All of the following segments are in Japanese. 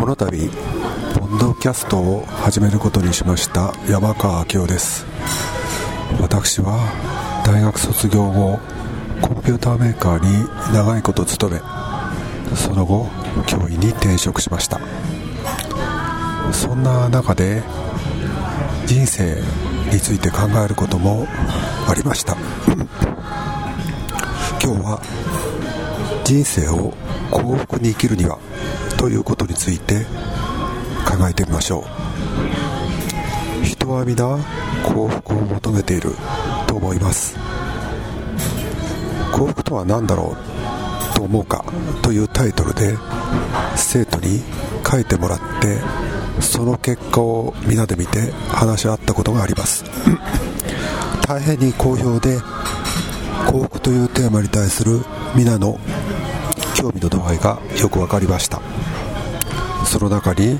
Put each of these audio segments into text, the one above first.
この度ポッドキャストを始めることにしました山川明夫です。私は大学卒業後コンピューターメーカーに長いこと勤めその後教員に転職しました。そんな中で人生について考えることもありました。今日は人生を幸福に生きるにはということについて考えてみましょう。人は皆幸福を求めていると思います。幸福とは何だろうと思うかというタイトルで生徒に書いてもらってその結果を皆で見て話し合ったことがあります。大変に好評で幸福というテーマに対する皆の興味の度合いがよく分かりました。その中に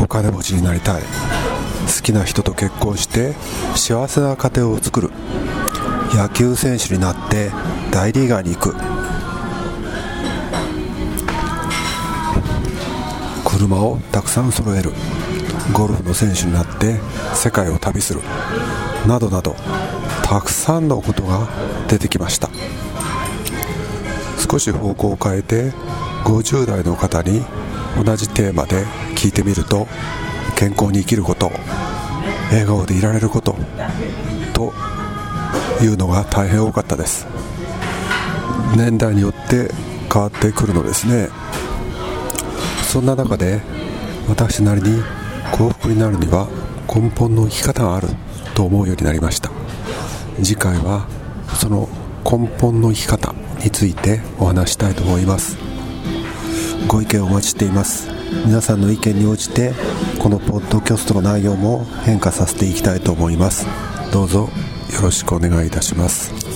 お金持ちになりたい。好きな人と結婚して幸せな家庭を作る。野球選手になって大リーガーに行く。車をたくさん揃える。ゴルフの選手になって世界を旅する。などなどたくさんのことが出てきました。少し方向を変えて50代の方に同じテーマで聞いてみると健康に生きること笑顔でいられることというのが大変多かったです。年代によって変わってくるのですね。そんな中で私なりに幸福になるには根本の生き方があると思うようになりました。次回はその根本の生き方についてお話したいと思います。ご意見をお待ちしています。皆さんの意見に応じてこのポッドキャストの内容も変化させていきたいと思います。どうぞよろしくお願いいたします。